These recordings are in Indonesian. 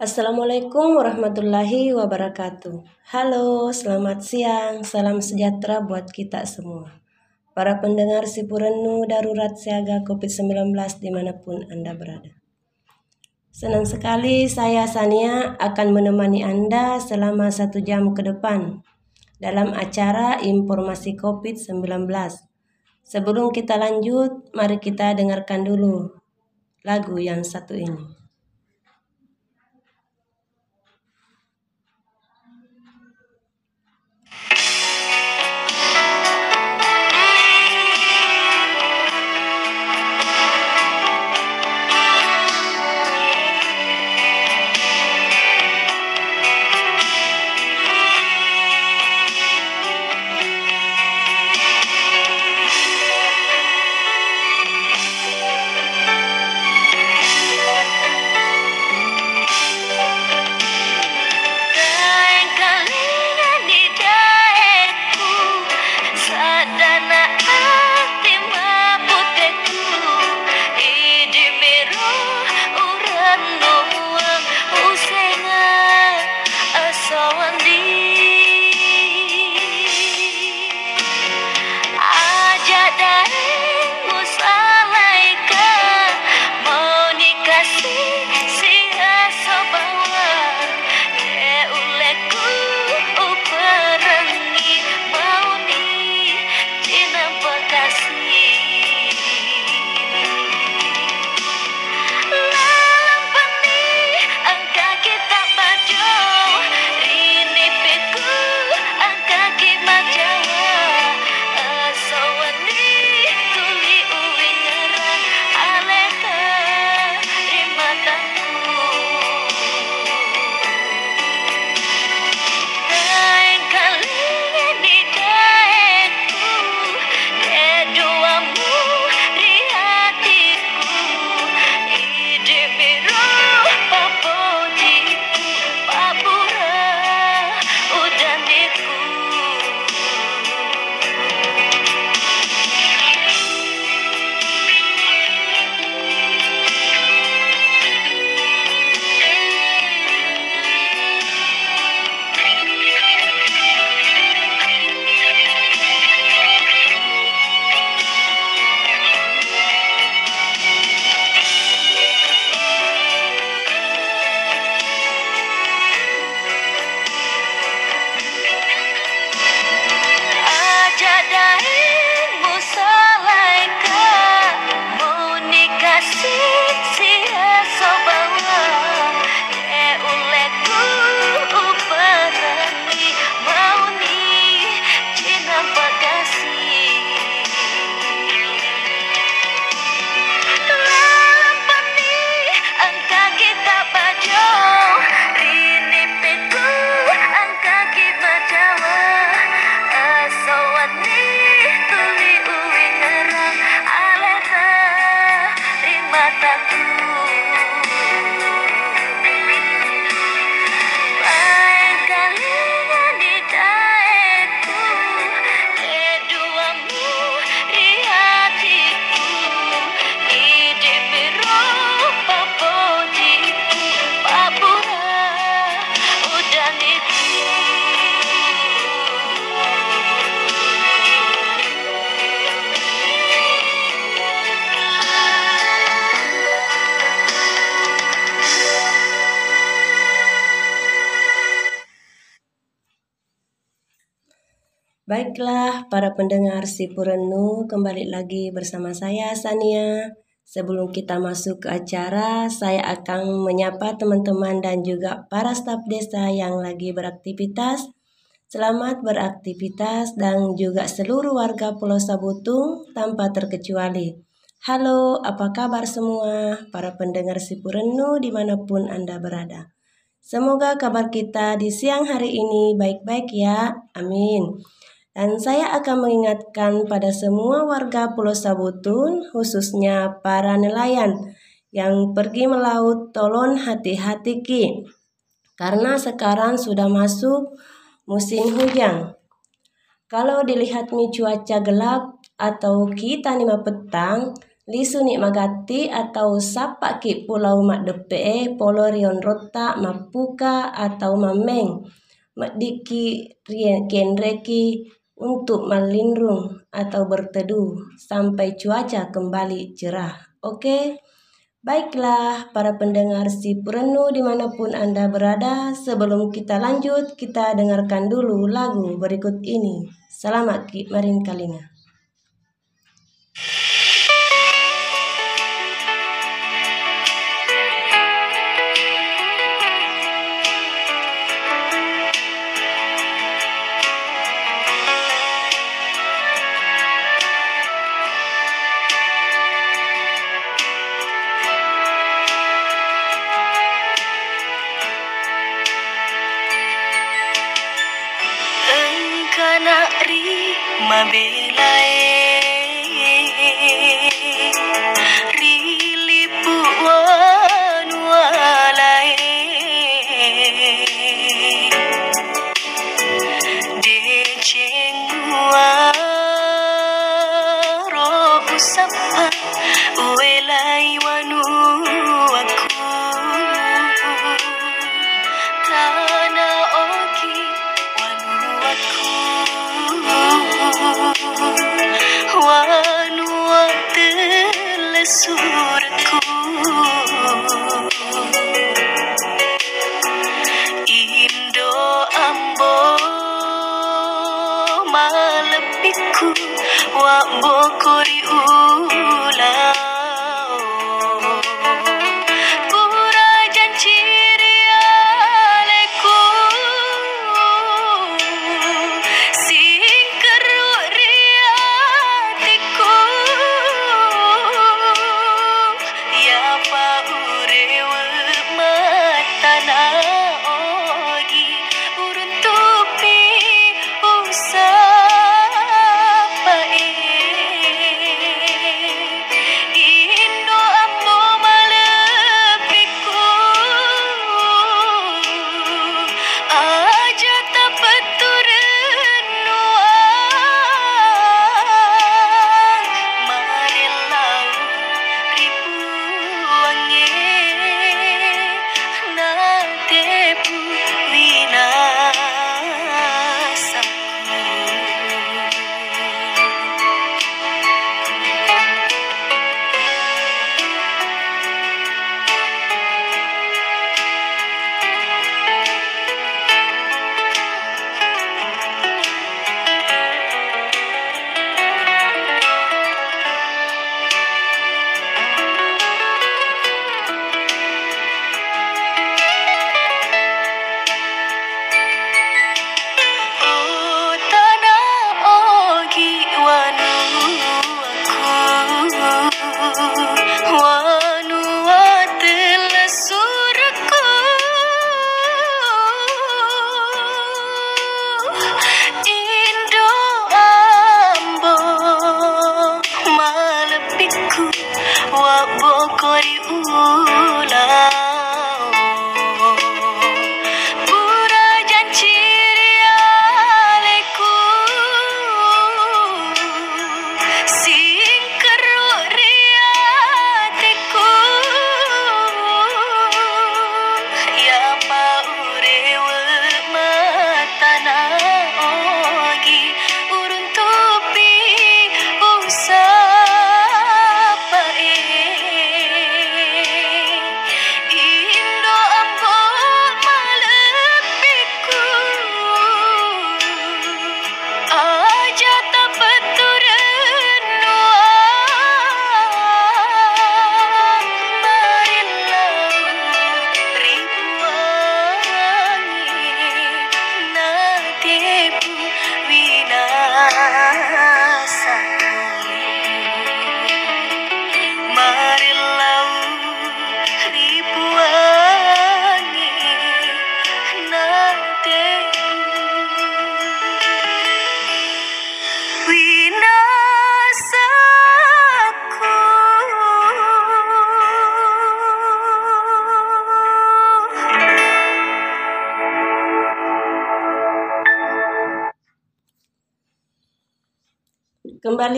Assalamualaikum warahmatullahi wabarakatuh. Halo, selamat siang. Salam sejahtera buat kita semua. Para pendengar Sipurenu Darurat Siaga COVID-19 di mana pun Anda berada. Senang sekali saya Sania akan menemani Anda selama satu jam ke depan dalam acara informasi COVID-19. Sebelum kita lanjut, mari kita dengarkan dulu lagu yang satu ini. Baiklah para pendengar si Purenu kembali lagi bersama saya Sania. Sebelum kita masuk ke acara, saya akan menyapa teman-teman dan juga para staf desa yang lagi beraktivitas. Selamat beraktivitas dan juga seluruh warga Pulau Sabutung tanpa terkecuali. Halo, apa kabar semua para pendengar si Purenu di mana pun Anda berada. Semoga kabar kita di siang hari ini baik-baik ya. Amin. Dan saya akan mengingatkan pada semua warga Pulau Sabutun, khususnya para nelayan yang pergi melaut, tolong hati-hati ki. Karena sekarang sudah masuk musim hujan. Kalau dilihat nih cuaca gelap atau kita lima petang, lisu ni magati atau sapa ki pulau mak depe polo rion rota mapuka atau mameng diki rien kenreki untuk melindung atau berteduh sampai cuaca kembali cerah. Oke, baiklah para pendengar si Purenu di mana pun Anda berada, sebelum kita lanjut kita dengarkan dulu lagu berikut ini. Selamat marin kalina.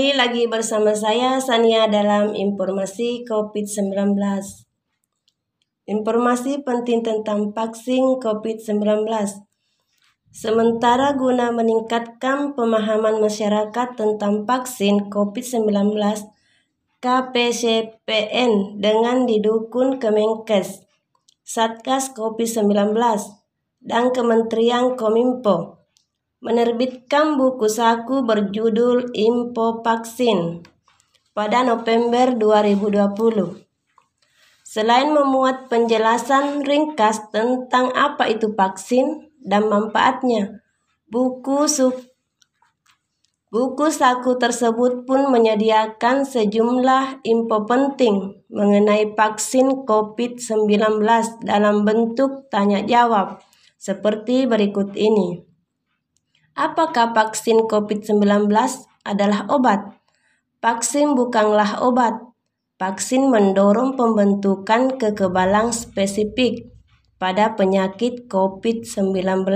Kembali lagi bersama saya Sania dalam informasi COVID-19. Informasi penting tentang vaksin COVID-19. Sementara guna meningkatkan pemahaman masyarakat tentang vaksin COVID-19, KPCPN dengan didukung Kemenkes, Satgas COVID-19, dan Kementerian Kominfo menerbitkan buku saku berjudul Info Vaksin pada November 2020. Selain memuat penjelasan ringkas tentang apa itu vaksin dan manfaatnya, buku sub Buku saku tersebut pun menyediakan sejumlah info penting mengenai vaksin COVID-19 dalam bentuk tanya jawab seperti berikut ini. Apakah vaksin COVID-19 adalah obat? Vaksin bukanlah obat. Vaksin mendorong pembentukan kekebalan spesifik pada penyakit COVID-19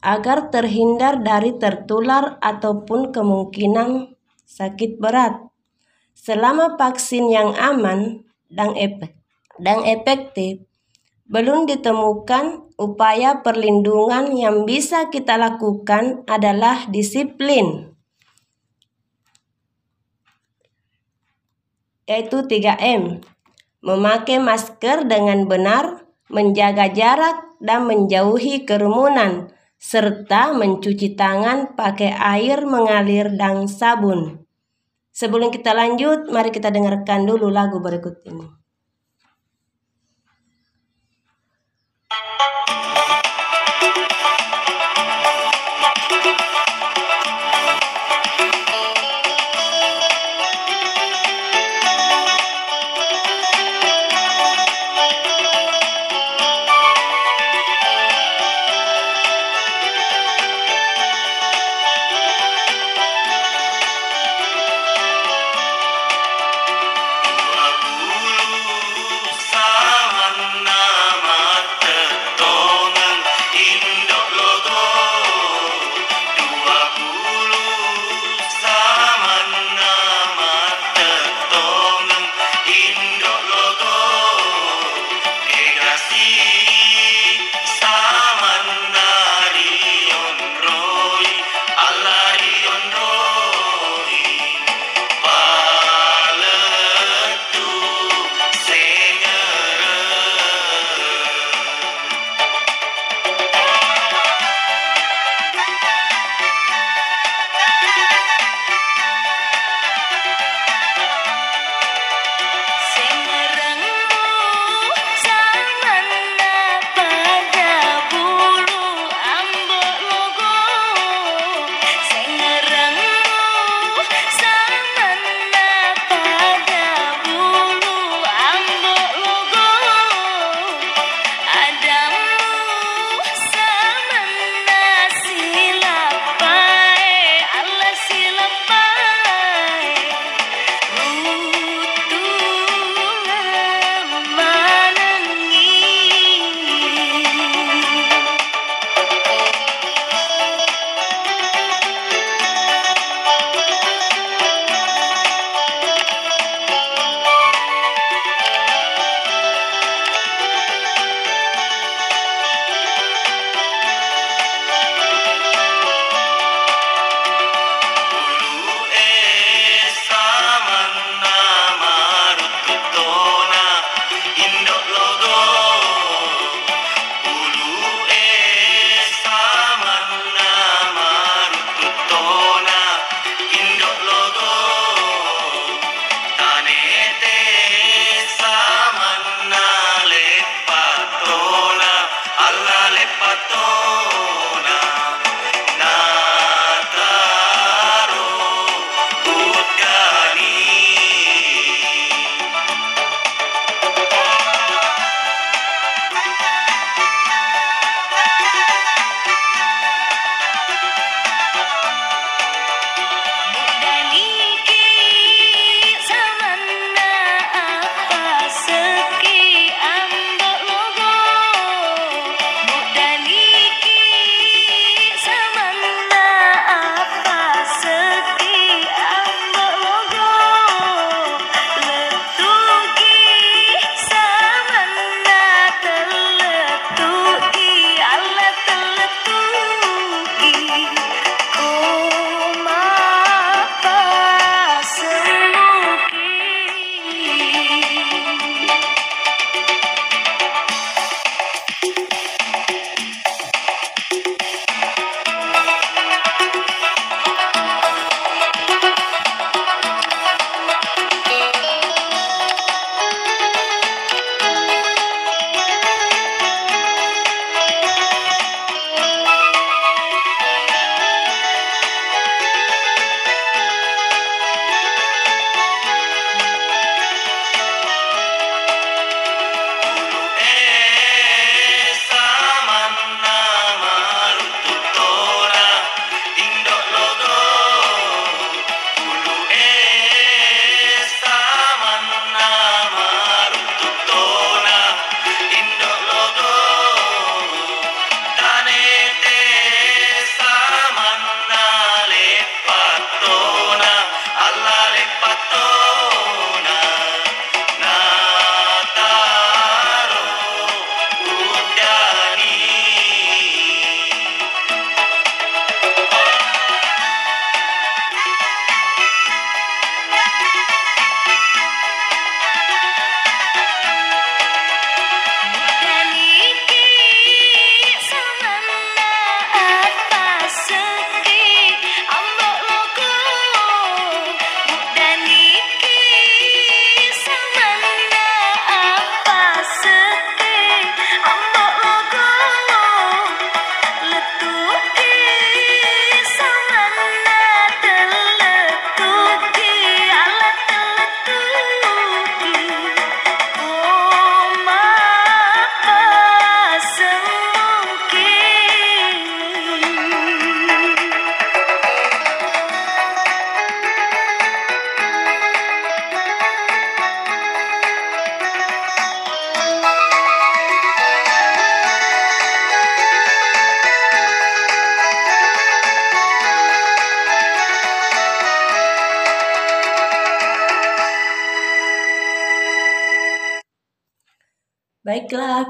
agar terhindar dari tertular ataupun kemungkinan sakit berat. Selama vaksin yang aman dan efektif belum ditemukan upaya perlindungan yang bisa kita lakukan adalah disiplin, yaitu 3M. Memakai masker dengan benar, menjaga jarak, dan menjauhi kerumunan, serta mencuci tangan pakai air mengalir dan sabun. Sebelum kita lanjut, mari kita dengarkan dulu lagu berikut ini.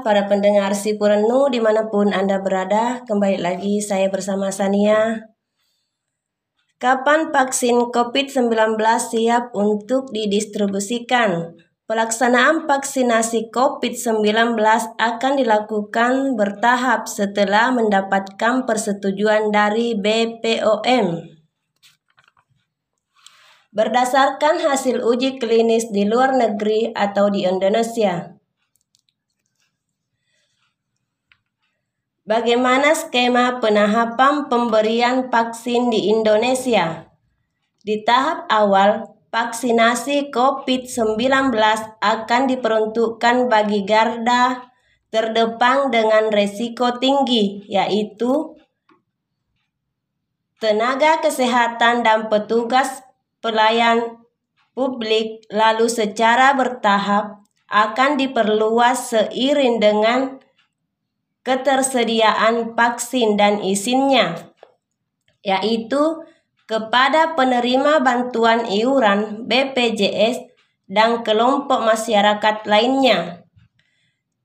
Para pendengar si Purenu di mana pun Anda berada, kembali lagi saya bersama Sania. Kapan vaksin COVID-19 siap untuk didistribusikan? Pelaksanaan vaksinasi COVID-19 akan dilakukan bertahap setelah mendapatkan persetujuan dari BPOM. Berdasarkan hasil uji klinis di luar negeri atau di Indonesia, Bagaimana skema penahapan pemberian vaksin di Indonesia? Di tahap awal, vaksinasi COVID-19 akan diperuntukkan bagi garda terdepan dengan resiko tinggi, yaitu tenaga kesehatan dan petugas pelayan publik, lalu secara bertahap akan diperluas seiring dengan ketersediaan vaksin dan izinnya, yaitu kepada penerima bantuan iuran BPJS dan kelompok masyarakat lainnya.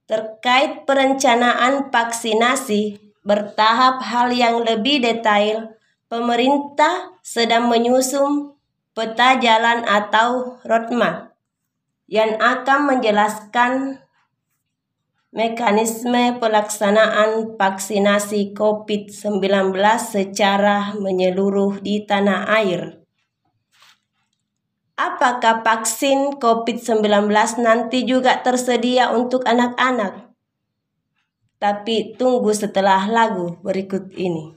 Terkait perencanaan vaksinasi bertahap hal yang lebih detail, pemerintah sedang menyusun peta jalan atau roadmap yang akan menjelaskan mekanisme pelaksanaan vaksinasi COVID-19 secara menyeluruh di tanah air. Apakah vaksin COVID-19 nanti juga tersedia untuk anak-anak? Tapi tunggu setelah lagu berikut ini.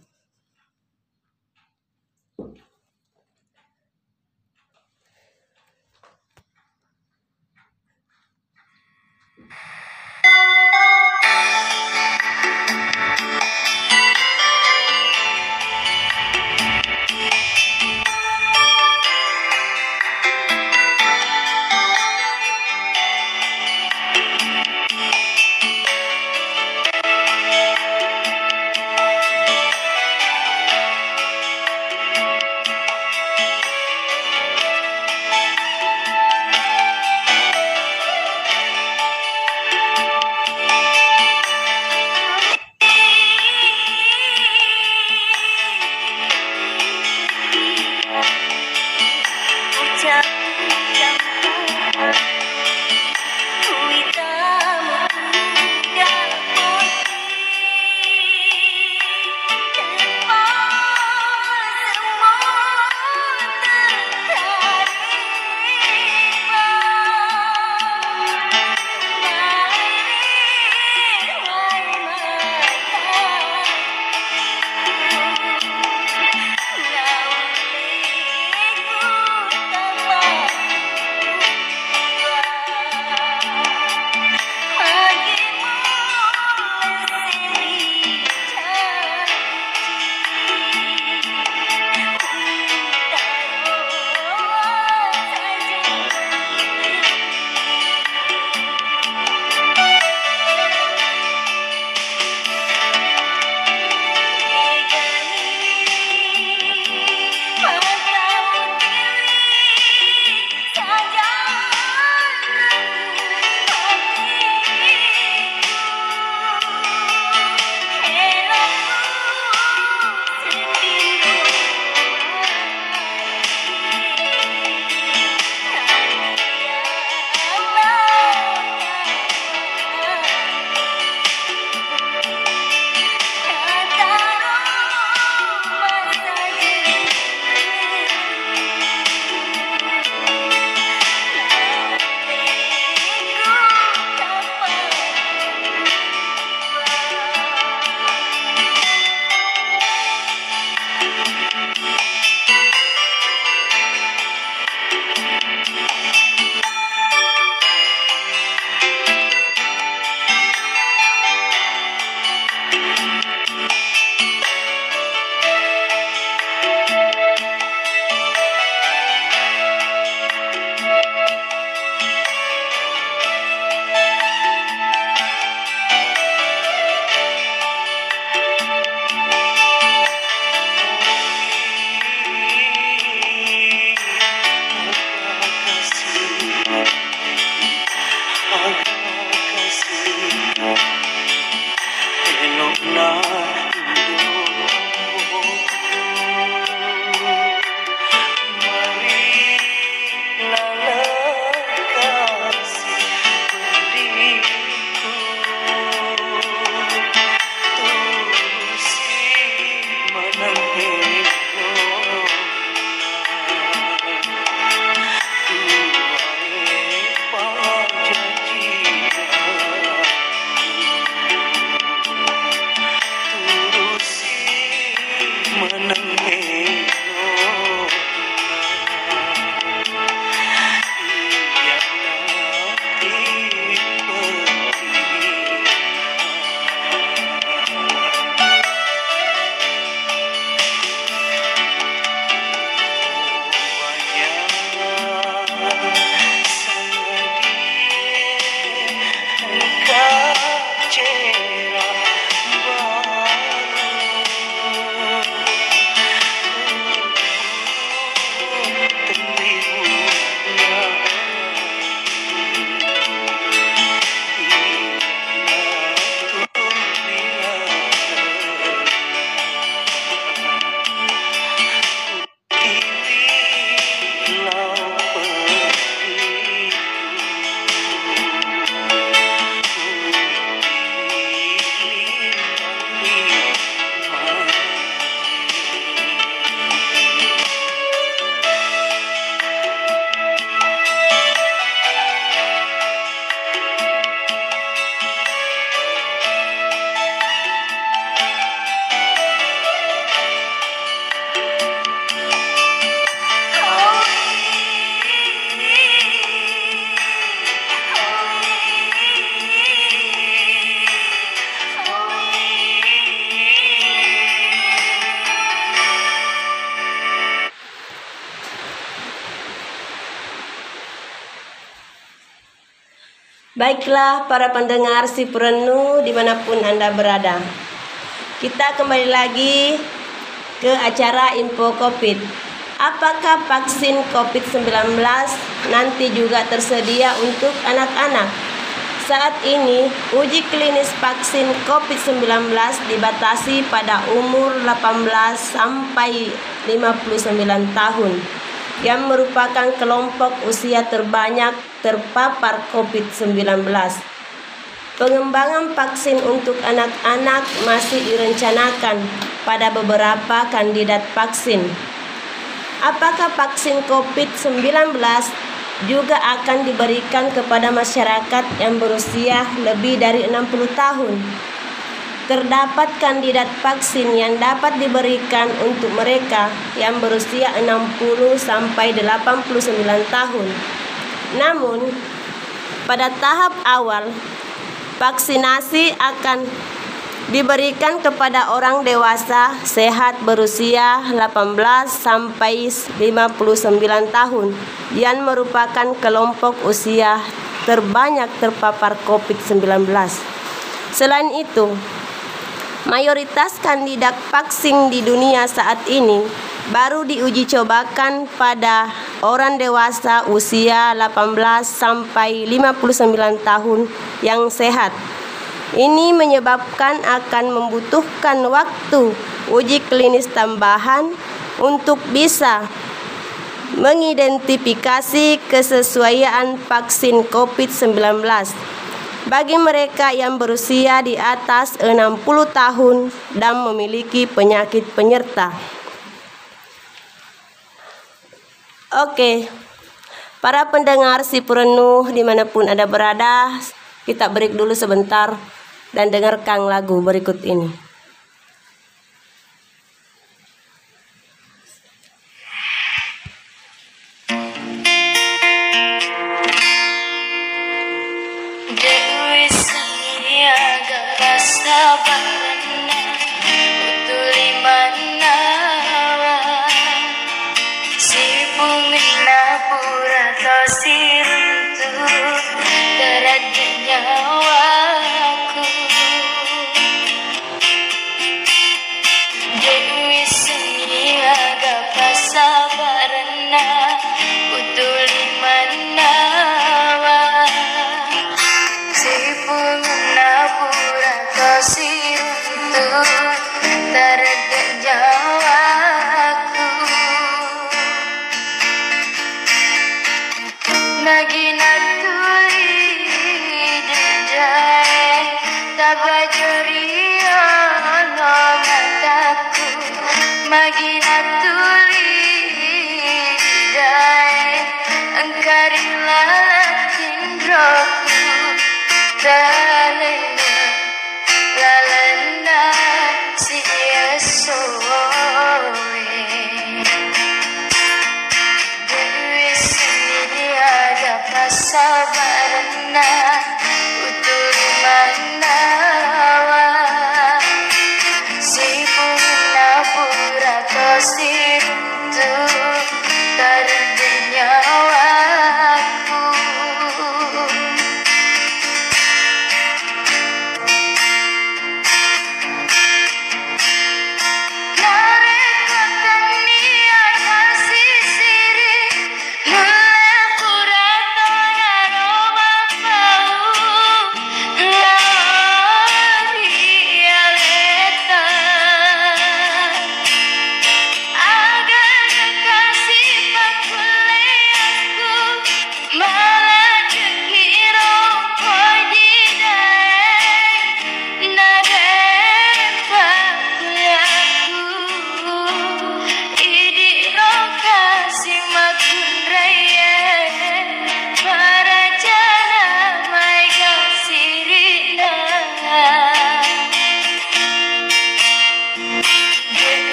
Baiklah para pendengar si Purenu di mana pun Anda berada. Kita kembali lagi ke acara Info Covid. Apakah vaksin COVID-19 nanti juga tersedia untuk anak-anak? Saat ini, uji klinis vaksin COVID-19 dibatasi pada umur 18 sampai 59 tahun yang merupakan kelompok usia terbanyak terpapar COVID-19. Pengembangan vaksin untuk anak-anak masih direncanakan pada beberapa kandidat vaksin. Apakah vaksin COVID-19 juga akan diberikan kepada masyarakat yang berusia lebih dari 60 tahun? Terdapat kandidat vaksin yang dapat diberikan untuk mereka yang berusia 60 sampai 89 tahun. Namun, pada tahap awal vaksinasi akan diberikan kepada orang dewasa sehat berusia 18 sampai 59 tahun yang merupakan kelompok usia terbanyak terpapar COVID-19. Selain itu, Mayoritas kandidat vaksin di dunia saat ini baru diuji cobakan pada orang dewasa usia 18 sampai 59 tahun yang sehat. Ini menyebabkan akan membutuhkan waktu uji klinis tambahan untuk bisa mengidentifikasi kesesuaian vaksin COVID-19 bagi mereka yang berusia di atas 60 tahun dan memiliki penyakit penyerta. Oke, para pendengar si perenuh di mana pun ada berada, kita break dulu sebentar dan dengarkan lagu berikut ini.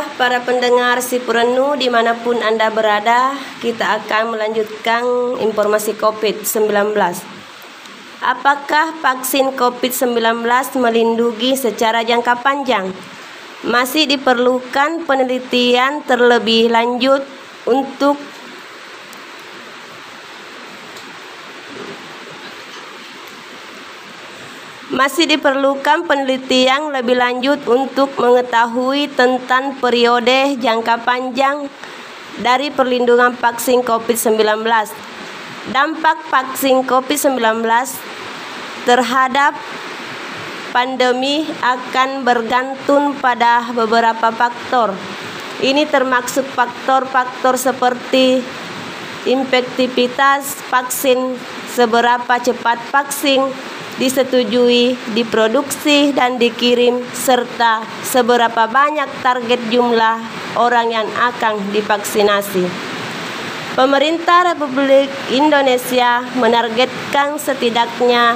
Baiklah para pendengar si Purenu di mana pun Anda berada Kita akan melanjutkan informasi COVID-19 Apakah vaksin COVID-19 melindungi secara jangka panjang? Masih diperlukan penelitian terlebih lanjut untuk Masih diperlukan penelitian lebih lanjut untuk mengetahui tentang periode jangka panjang dari perlindungan vaksin COVID-19. Dampak vaksin COVID-19 terhadap pandemi akan bergantung pada beberapa faktor. Ini termasuk faktor-faktor seperti infektivitas vaksin, seberapa cepat vaksin disetujui, diproduksi, dan dikirim, serta seberapa banyak target jumlah orang yang akan divaksinasi. Pemerintah Republik Indonesia menargetkan setidaknya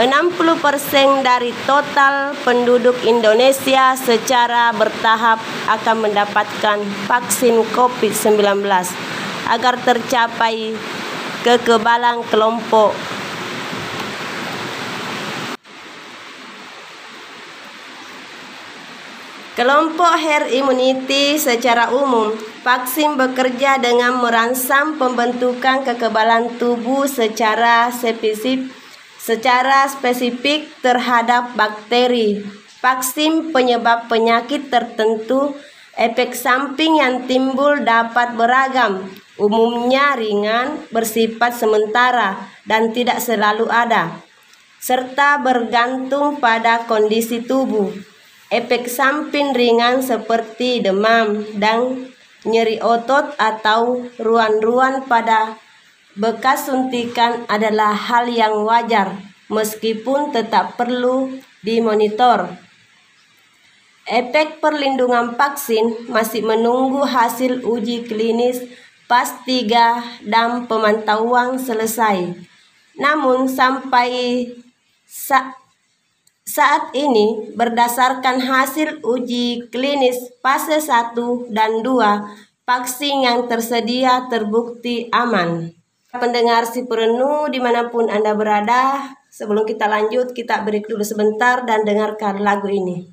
60% dari total penduduk Indonesia secara bertahap akan mendapatkan vaksin COVID-19 agar tercapai kekebalan kelompok Kelompok herd immunity secara umum, vaksin bekerja dengan merangsang pembentukan kekebalan tubuh secara spesifik, secara spesifik terhadap bakteri. Vaksin penyebab penyakit tertentu, efek samping yang timbul dapat beragam, umumnya ringan, bersifat sementara, dan tidak selalu ada, serta bergantung pada kondisi tubuh. Efek samping ringan seperti demam dan nyeri otot atau ruan-ruan pada bekas suntikan adalah hal yang wajar meskipun tetap perlu dimonitor. Efek perlindungan vaksin masih menunggu hasil uji klinis pas 3 dan pemantauan selesai. Namun sampai sa saat ini, berdasarkan hasil uji klinis fase 1 dan 2, vaksin yang tersedia terbukti aman. Pendengar si perenu di mana pun Anda berada, sebelum kita lanjut, kita break dulu sebentar dan dengarkan lagu ini.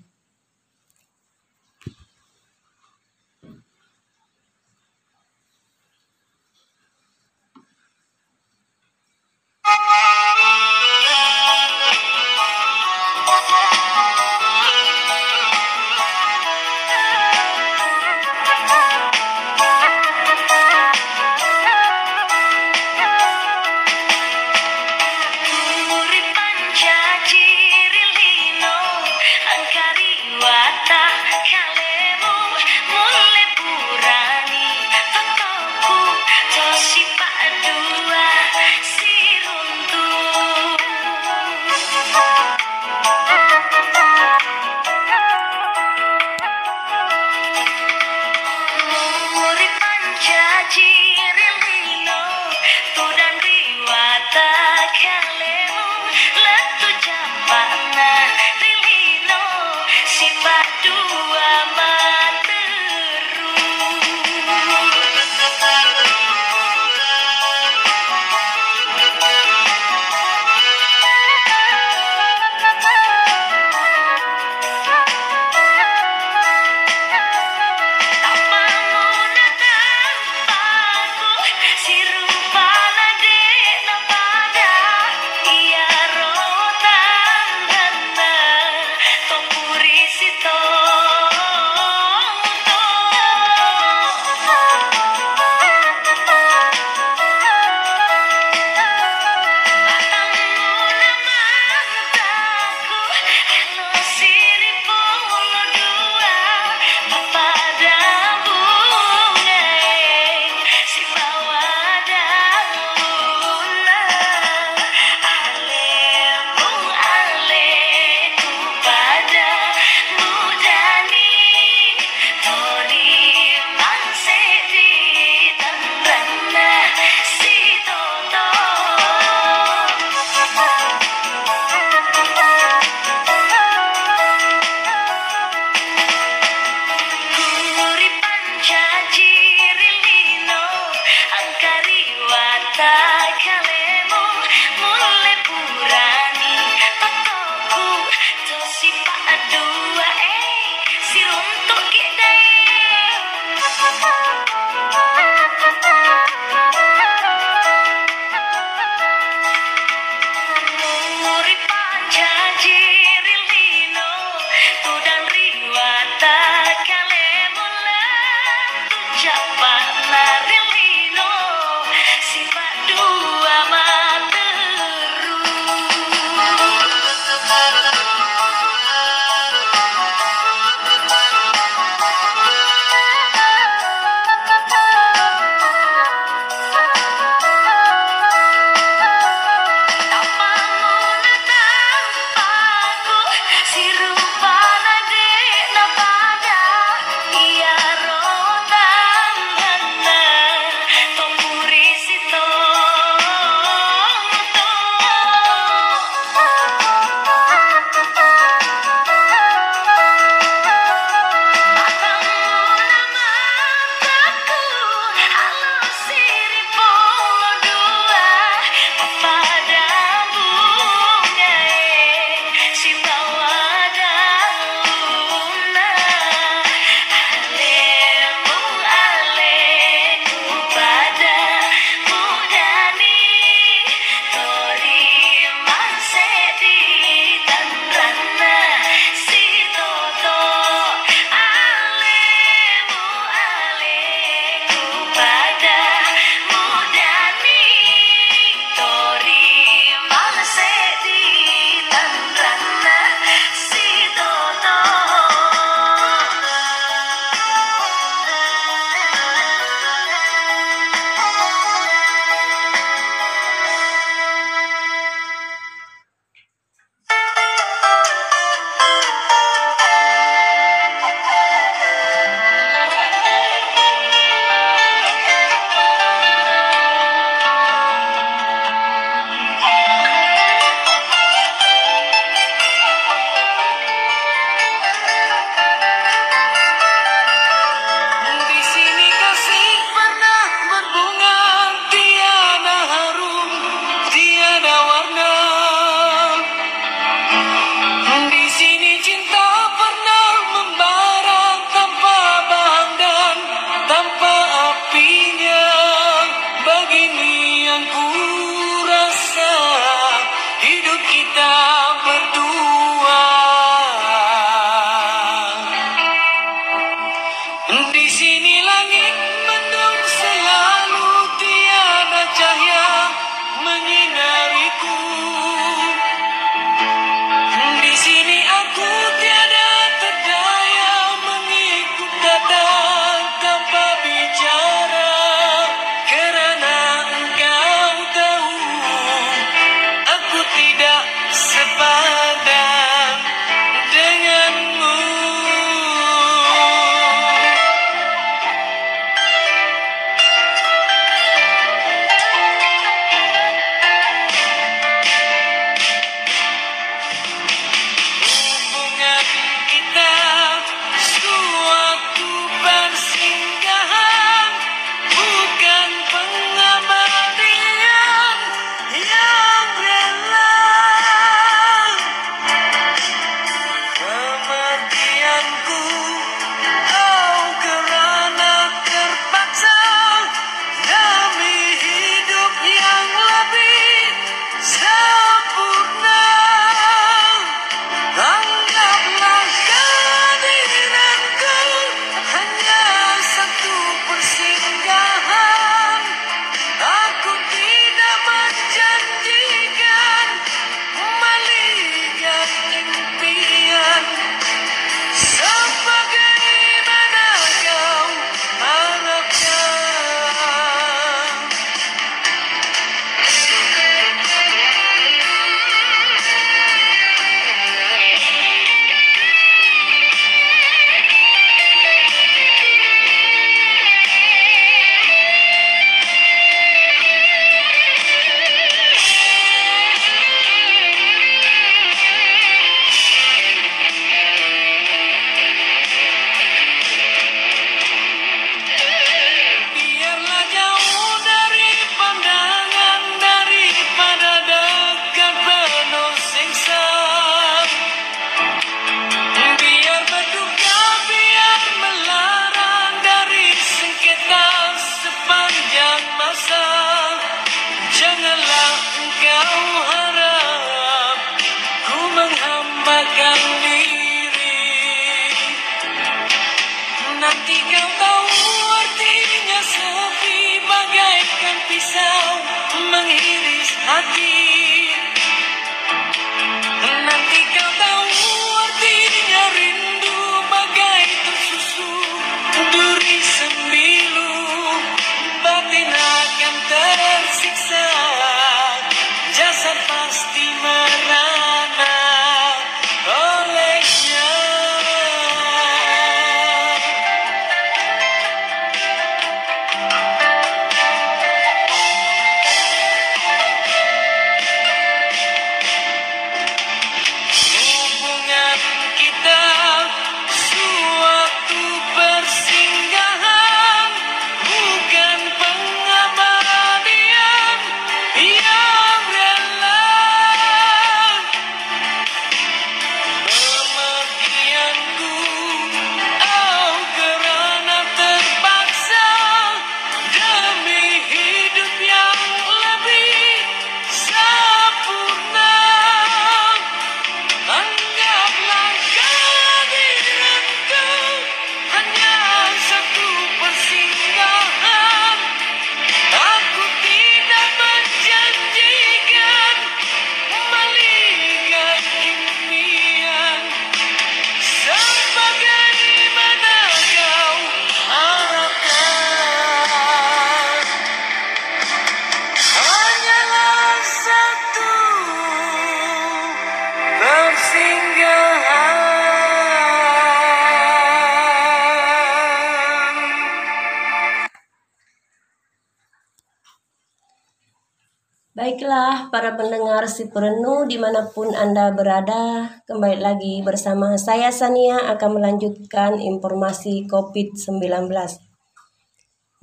Para pendengar si di mana pun Anda berada, kembali lagi bersama saya Sania akan melanjutkan informasi COVID-19.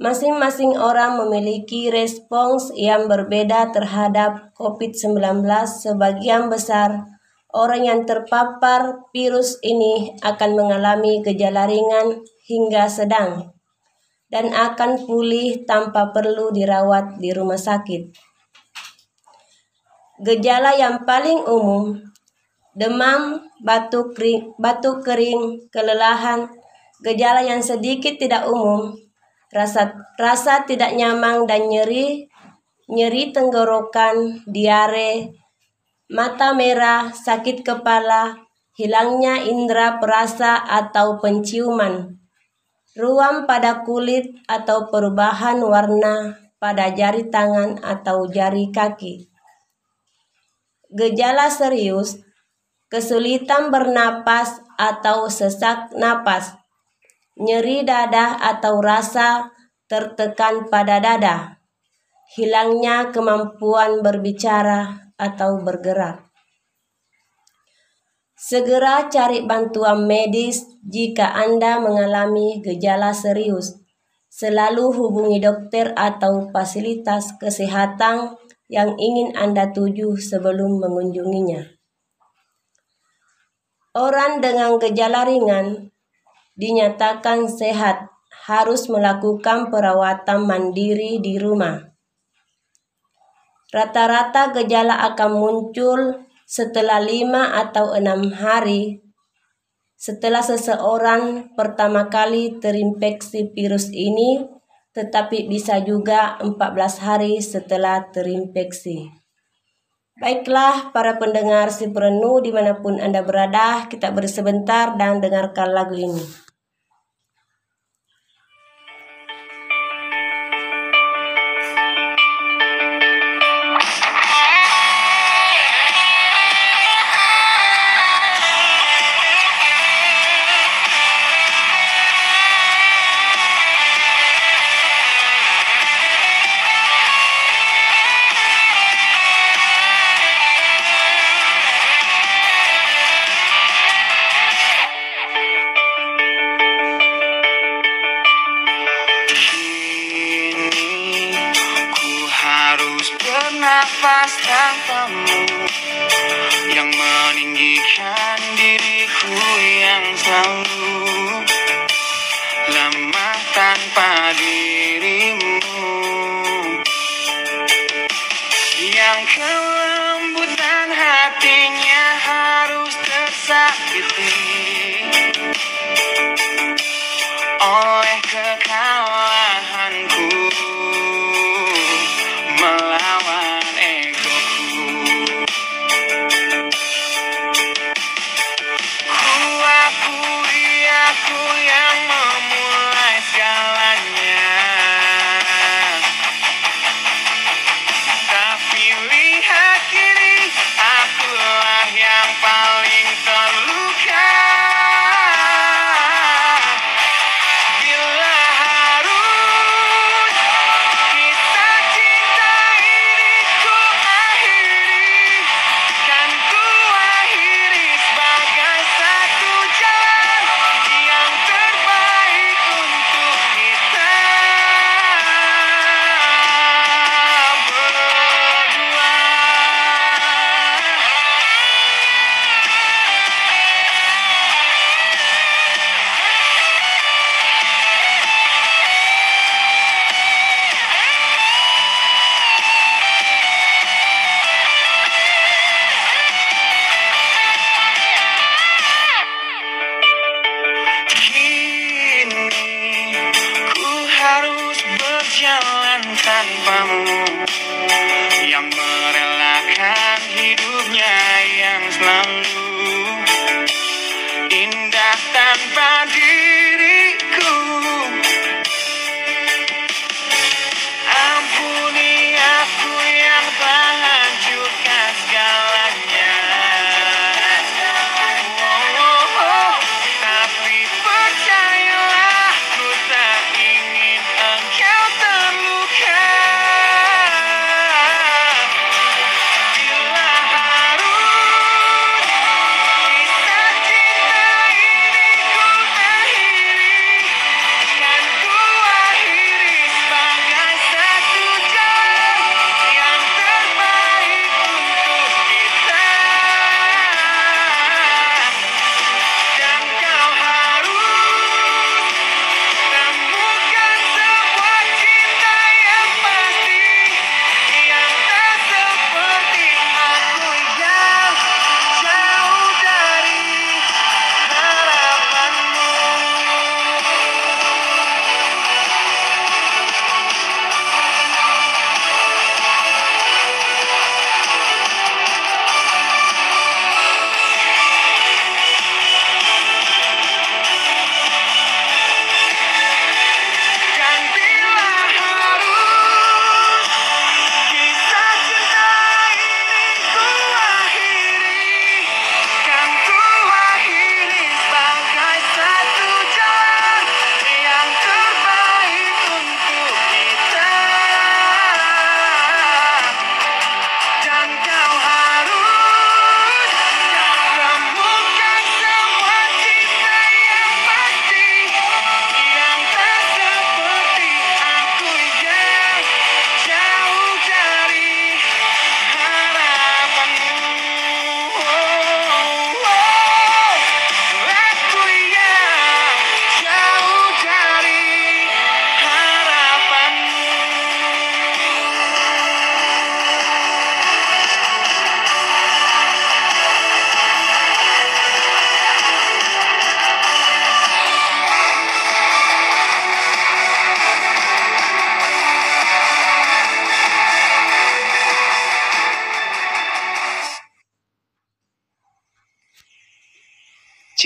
Masing-masing orang memiliki respons yang berbeda terhadap COVID-19. Sebagian besar orang yang terpapar virus ini akan mengalami gejala ringan hingga sedang dan akan pulih tanpa perlu dirawat di rumah sakit. Gejala yang paling umum demam, batuk kering, batuk kering, kelelahan, gejala yang sedikit tidak umum, rasa rasa tidak nyaman dan nyeri, nyeri tenggorokan, diare, mata merah, sakit kepala, hilangnya indera perasa atau penciuman, ruam pada kulit atau perubahan warna pada jari tangan atau jari kaki. Gejala serius, kesulitan bernapas atau sesak napas, nyeri dada atau rasa tertekan pada dada, hilangnya kemampuan berbicara atau bergerak. Segera cari bantuan medis jika Anda mengalami gejala serius. Selalu hubungi dokter atau fasilitas kesehatan yang ingin Anda tuju sebelum mengunjunginya. Orang dengan gejala ringan dinyatakan sehat harus melakukan perawatan mandiri di rumah. Rata-rata gejala akan muncul setelah lima atau enam hari setelah seseorang pertama kali terinfeksi virus ini, tetapi bisa juga 14 hari setelah terinfeksi. Baiklah para pendengar si perenuh di mana pun Anda berada, kita beri sebentar dan dengarkan lagu ini. Kini ku harus bernafas tanpamu Yang meninggikan diriku yang selalu Lemah tanpa dirimu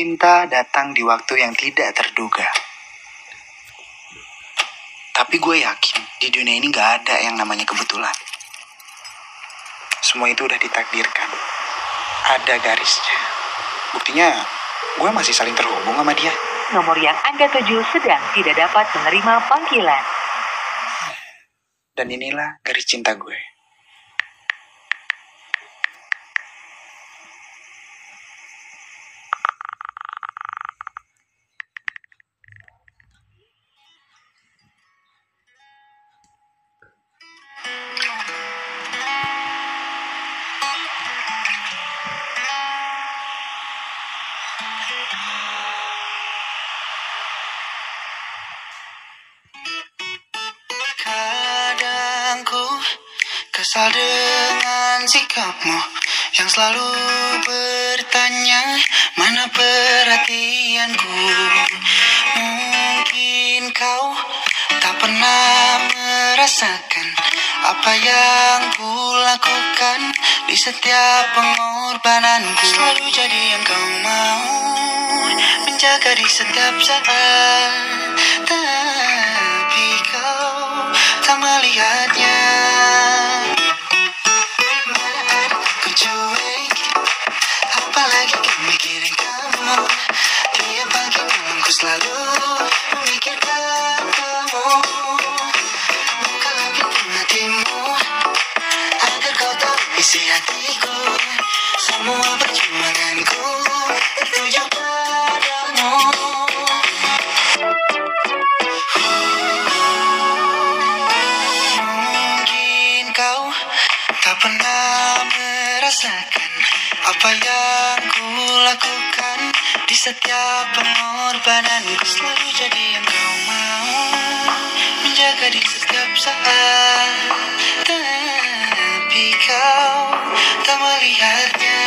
Cinta datang di waktu yang tidak terduga. Tapi gue yakin di dunia ini gak ada yang namanya kebetulan. Semua itu udah ditakdirkan. Ada garisnya. Buktinya gue masih saling terhubung sama dia. Nomor yang Anda tuju sedang tidak dapat menerima panggilan. Dan inilah garis cinta gue. Apa yang ku lakukan di setiap pengorbananku. Selalu jadi yang kau mau menjaga di setiap saat. Tapi kau tak melihatnya. Isi hatiku. Semua perjuanganku tertuju padamu. Mungkin kau tak pernah merasakan apa yang ku lakukan di setiap pengorbananku selalu jadi yang kau mau menjaga di setiap saat kau tak melihatnya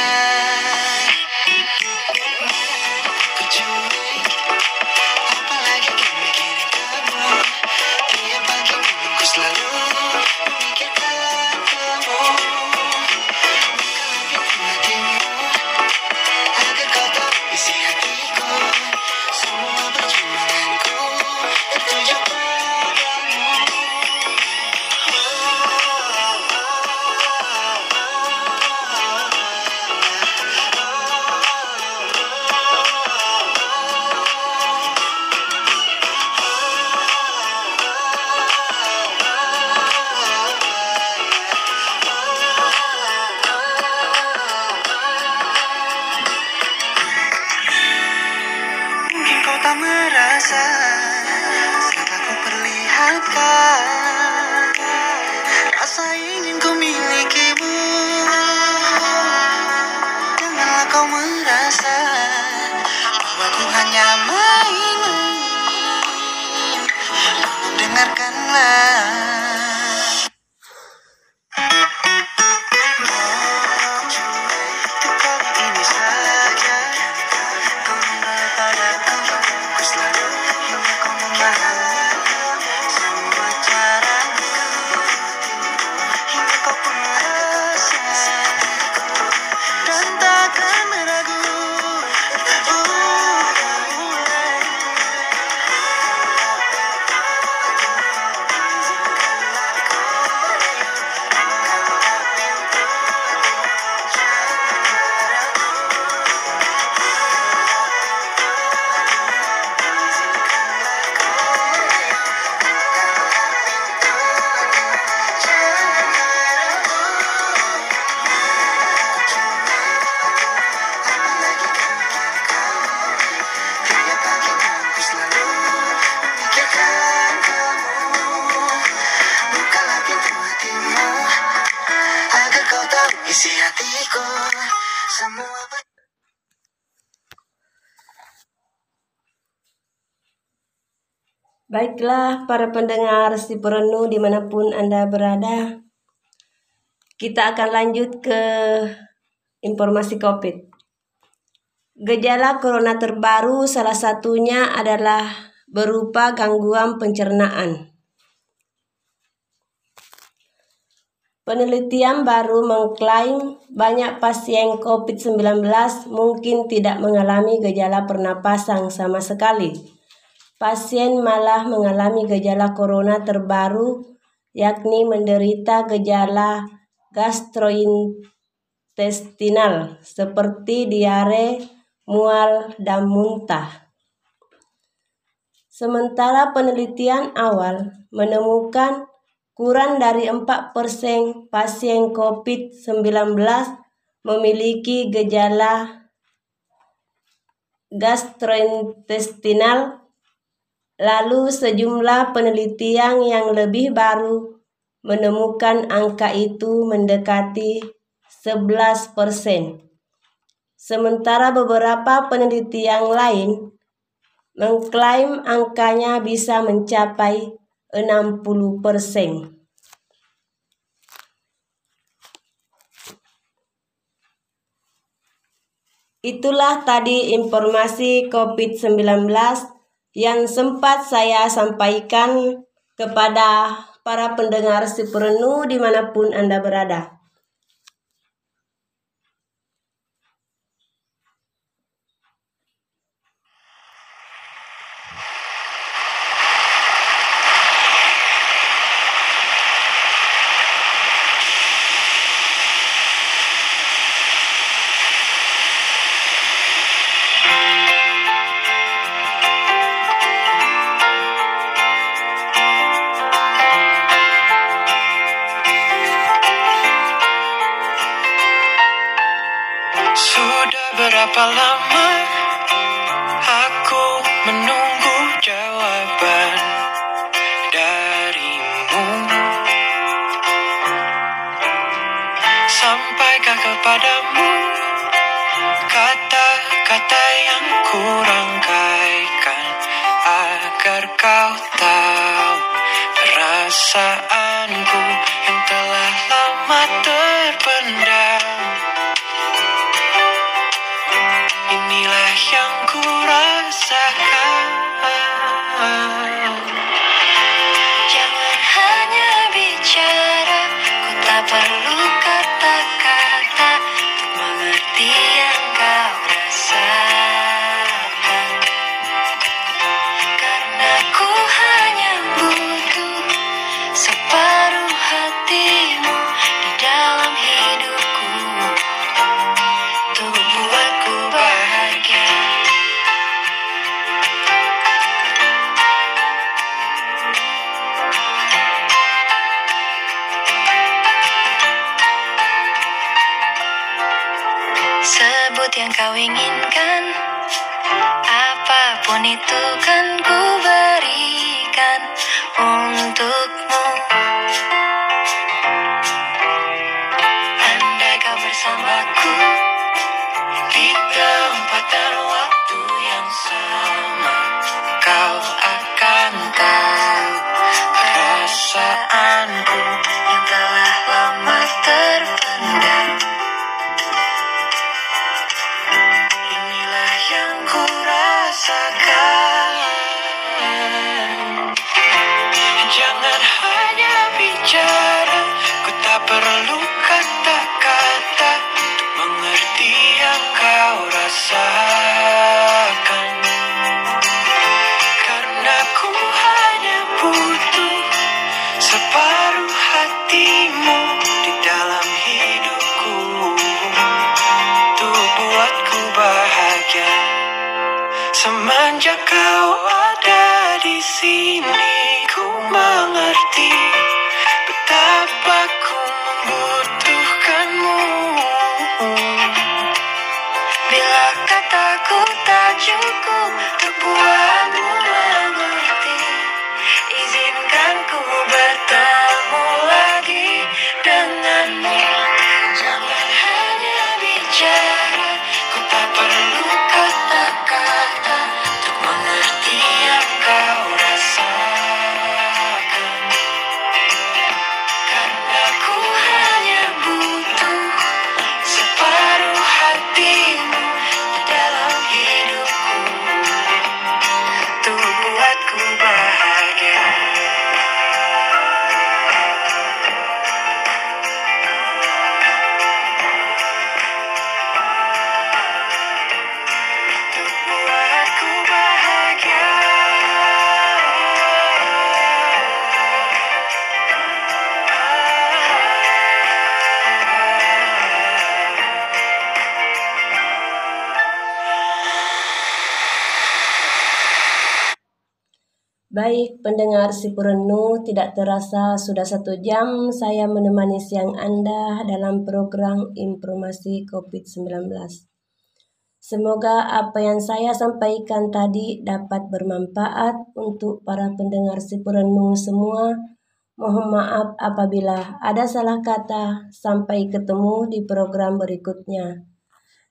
para pendengar si perenung di mana pun Anda berada. Kita akan lanjut ke informasi COVID. Gejala corona terbaru salah satunya adalah berupa gangguan pencernaan. Penelitian baru mengklaim banyak pasien COVID-19 mungkin tidak mengalami gejala pernapasan sama sekali. Pasien malah mengalami gejala corona terbaru, yakni menderita gejala gastrointestinal seperti diare, mual, dan muntah. Sementara penelitian awal menemukan kurang dari 4% pasien COVID-19 memiliki gejala gastrointestinal, lalu sejumlah penelitian yang lebih baru menemukan angka itu mendekati 11%. Sementara beberapa penelitian lain mengklaim angkanya bisa mencapai 60 persen. Itulah tadi informasi COVID-19 yang sempat saya sampaikan kepada para pendengar Sipurenu di mana pun Anda berada. toca pendengar si Purenu, tidak terasa sudah satu jam saya menemani siang Anda dalam program informasi COVID-19. Semoga apa yang saya sampaikan tadi dapat bermanfaat untuk para pendengar si Purenu semua. Mohon maaf apabila ada salah kata. Sampai ketemu di program berikutnya.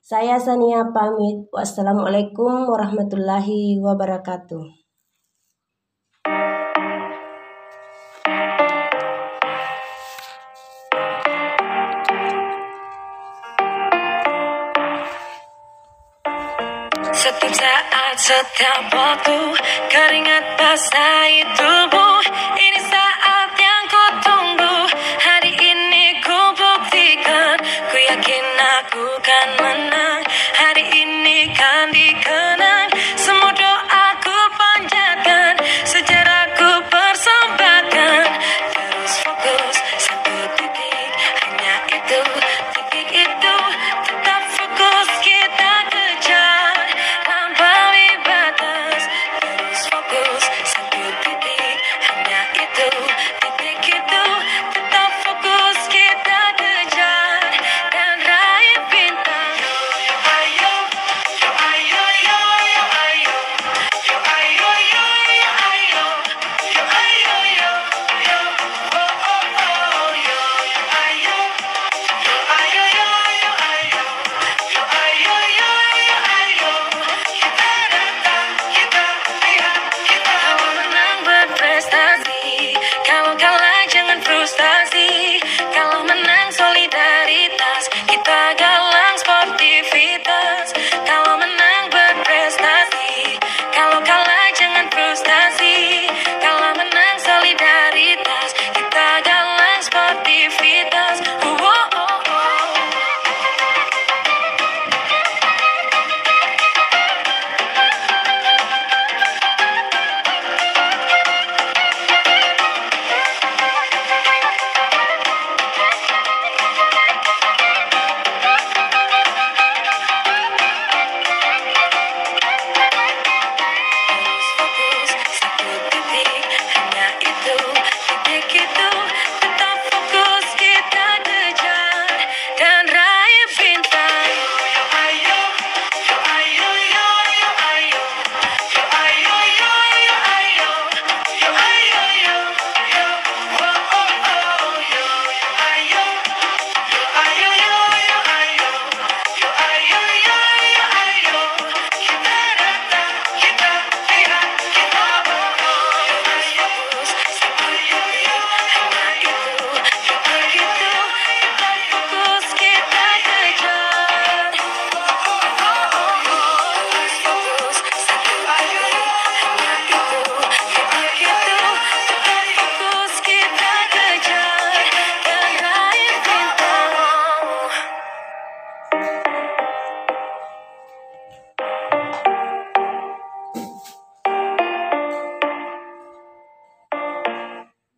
Saya Sania pamit. Wassalamualaikum warahmatullahi wabarakatuh. Setiap waktu. Keringat basahi tubuh Ini saat